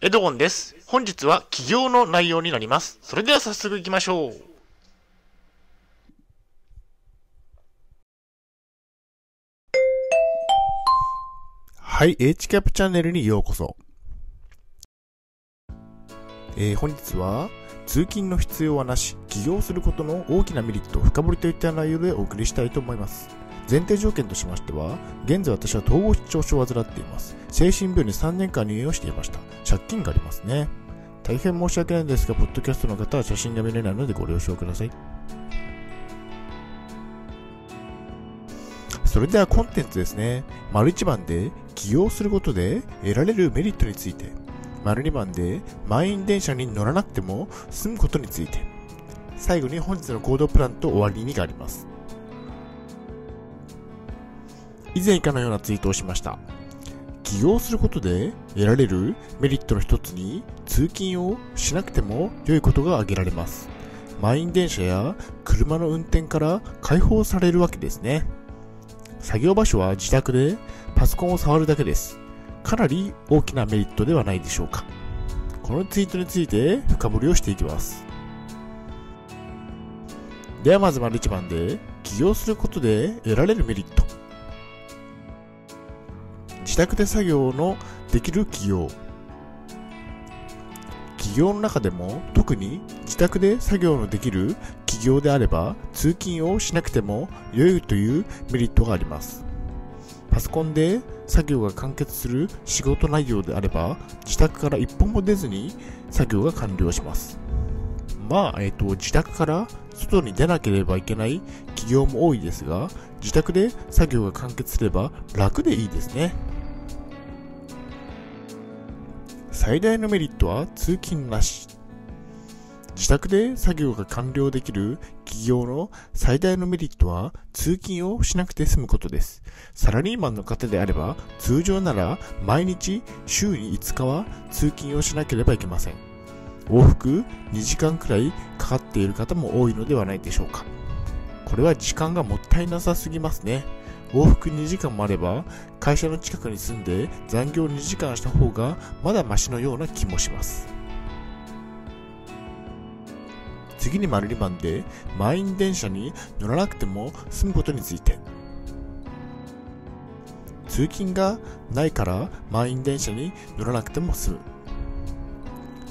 エドゴンです。本日は起業の内容になります。それでは早速行きましょう。はい、H キャップチャンネルにようこそ。えー本日は、通勤の必要はなし、起業することの大きなメリットを深掘りといった内容でお送りしたいと思います。前提条件としましては、現在私は統合失調症を患っています。精神病に3年間入院をしていました。借金がありますね。大変申し訳ないんですが、ポッドキャストの方は写真が見れないのでご了承ください。それではコンテンツですね。丸1番で起業することで得られるメリットについて。丸2番で満員電車に乗らなくても済むことについて。最後に本日の行動プランと終わりにがあります。以前以下のようなツイートをしました。起業することで得られるメリットの一つに通勤をしなくても良いことが挙げられます。満員電車や車の運転から解放されるわけですね。作業場所は自宅でパソコンを触るだけです。かなり大きなメリットではないでしょうか。このツイートについて深掘りをしていきます。ではまず丸1番で、起業することで得られるメリット。自宅で作業のできる起業。起業の中でも特に自宅で作業のできる起業であれば通勤をしなくても良いというメリットがあります。パソコンで作業が完結する仕事内容であれば自宅から一歩も出ずに作業が完了します。まあ、えっ、と、自宅から外に出なければいけない企業も多いですが、自宅で作業が完結すれば楽でいいですね。最大のメリットは通勤なし。自宅で作業が完了できる企業の最大のメリットは通勤をしなくて済むことです。サラリーマンの方であれば通常なら毎日週に5日は通勤をしなければいけません。往復2時間くらいかかっている方も多いのではないでしょうか。これは時間がもったいなさすぎますね。往復2時間もあれば会社の近くに住んで残業2時間した方がまだマシのような気もします。次に丸2番で満員電車に乗らなくても済むことについて。通勤がないから満員電車に乗らなくても済む。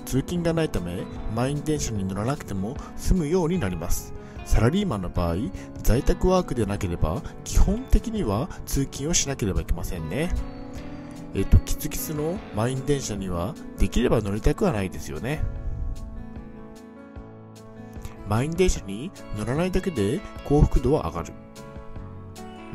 通勤がないため満員電車に乗らなくても済むようになります。サラリーマンの場合在宅ワークでなければ基本的には通勤をしなければいけませんねえっ、とキツキツの満員電車にはできれば乗りたくはないですよね満員電車に乗らないだけで幸福度は上がる。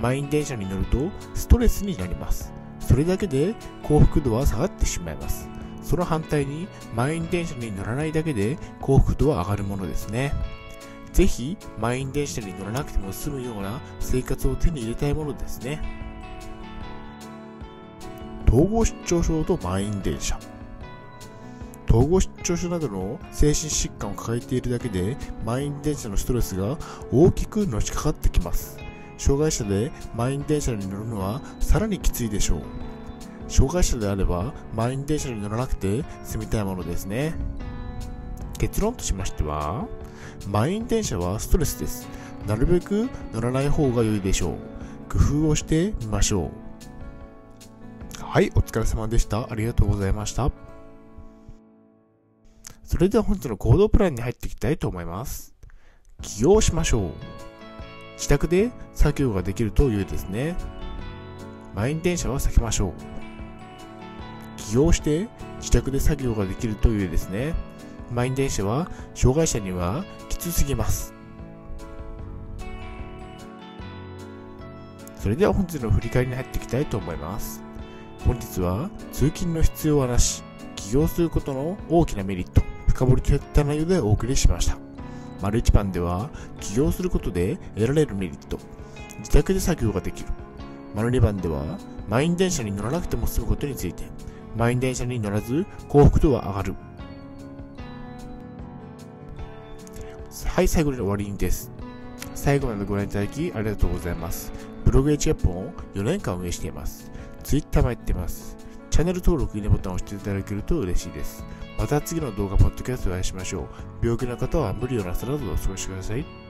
満員電車に乗るとストレスになります。それだけで幸福度は下がってしまいます。その反対に満員電車に乗らないだけで幸福度は上がるものですね。ぜひ満員電車に乗らなくても済むような生活を手に入れたいものですね。統合失調症と満員電車。統合失調症などの精神疾患を抱えているだけで満員電車のストレスが大きくのしかかってきます障害者で満員電車に乗るのはさらにきついでしょう障害者であれば満員電車に乗らなくて済みたいものですね結論としましては満員電車はストレスですなるべく乗らない方が良いでしょう工夫をしてみましょうはいお疲れ様でしたありがとうございましたそれでは本日の行動プランに入っていきたいと思います。起業しましょう。自宅で作業ができると良いですね。満員電車は避けましょう。起業して自宅で作業ができると良いですね。満員電車は障害者にはきつすぎます。それでは本日の振り返りに入っていきたいと思います。本日は通勤の必要はなし、起業することの大きなメリット、深掘りといった内容でお送りしました。丸1番では、起業することで得られるメリット、自宅で作業ができる。丸2番では、満員電車に乗らなくても済むことについて、満員電車に乗らず幸福度は上がる。はい、最後に終わりです。最後までご覧いただきありがとうございます。ブログ H アップを4年間運営しています。Twitter もやってます。チチャンネル登録、いいねボタンを押していただけると嬉しいです。また次の動画、ポッドキャストでお会いしましょう。病気の方は無理をなさらずお過ごしください。